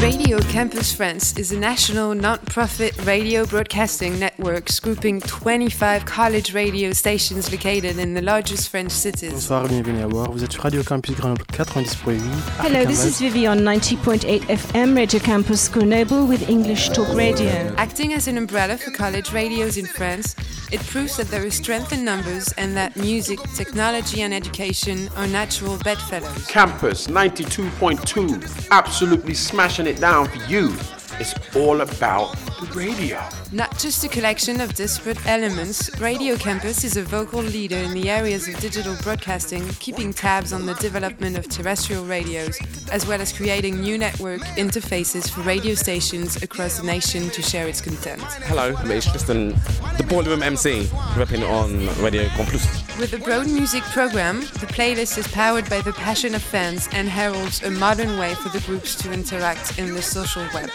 Radio Campus France is a national non-profit radio broadcasting network grouping 25 college radio stations located in the largest French cities. Bonsoir, bienvenue à bord. Vous êtes sur Radio Campus Grenoble 90.8. Hello, this is Vivi on 90.8 FM Radio Campus Grenoble with English Talk Radio. Acting as an umbrella for college radios in France, it proves that there is strength in numbers and that music, technology, and education are natural bedfellows. Campus 92.2, absolutely smashing it down for you. It's all about the radio. Not just a collection of disparate elements, Radio Campus is a vocal leader in the areas of digital broadcasting, keeping tabs on the development of terrestrial radios, as well as creating new network interfaces for radio stations across the nation to share its content. Hello, it's Tristan, the Boiler MC, rapping on Radio Campus. With a broad music program, the playlist is powered by the passion of fans and heralds a modern way for the groups to interact in the social web.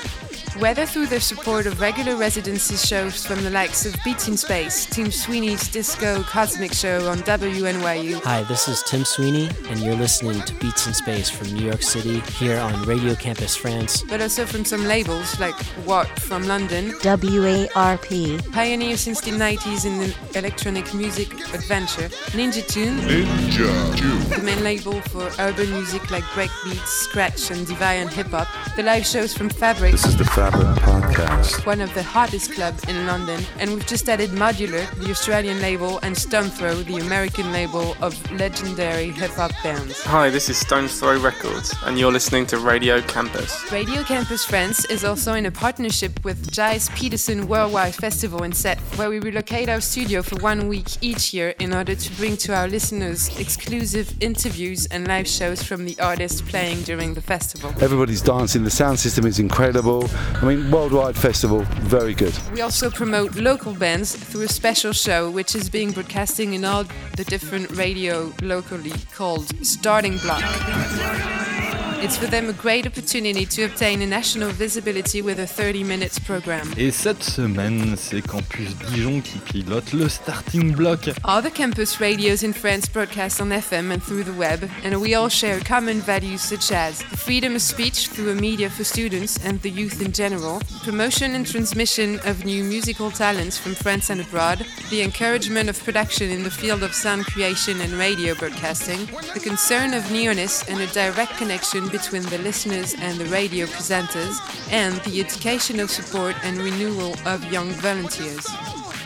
Whether through the support of regular residency shows from the likes of Beats in Space, Tim Sweeney's Disco Cosmic Show on WNYU, Hi, this is Tim Sweeney, and you're listening to Beats in Space from New York City here on Radio Campus France. but also from some labels like What from London, WARP. pioneer since the 90s in the electronic music adventure, Ninja Tune, Ninja Tune, the main label for urban music like breakbeats, scratch, and Deviant hip hop, the live shows from Fabric. This is the Fabric Podcast. one of the hottest clubs in London, and we've just added Modular, the Australian label, and Stones Throw, the American label of legendary hip hop bands. Hi, this is Stones Throw Records, and you're listening to Radio Campus. Radio Campus France is also in a partnership with Gilles Peterson Worldwide Festival in Sète, where we relocate our studio for one week each year in order to bring to our listeners exclusive interviews and live shows from the artists playing during the festival. Everybody's dancing. The sound system is incredible. I mean, worldwide festival, very good. We also promote local bands through a special show which is being broadcasting in all the different radio locally called Starting Block. It's for them a great opportunity to obtain a national visibility with a 30 minutes program. Et cette semaine, c'est Campus Dijon qui pilote le starting block. All the campus radios in France broadcast on FM and through the web, and we all share common values such as the freedom of speech through a media for students and the youth in general, promotion and transmission of new musical talents from France and abroad, the encouragement of production in the field of sound creation and radio broadcasting, the concern of nearness and a direct connection between the listeners and the radio presenters, and the educational support and renewal of young volunteers.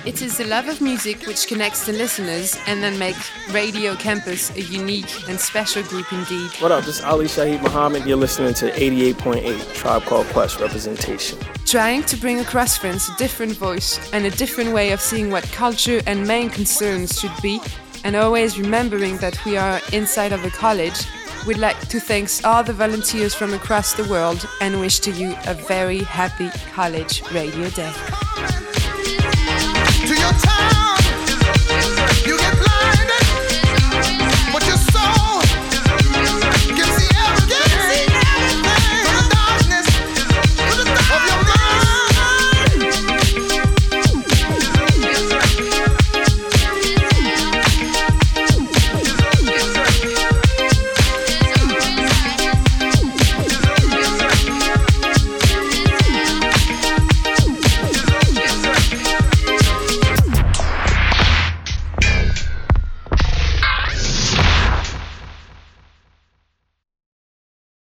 It is the love of music which connects the listeners and then makes Radio Campus a unique and special group indeed. What up? This is Ali Shaheed Muhammad. You're listening to 88.8 Tribe Called Quest representation. Trying to bring across friends a different voice and a different way of seeing what culture and main concerns should be, and always remembering that we are inside of a college, we'd like to thank all the volunteers from across the world and wish to you a very happy College Radio Day.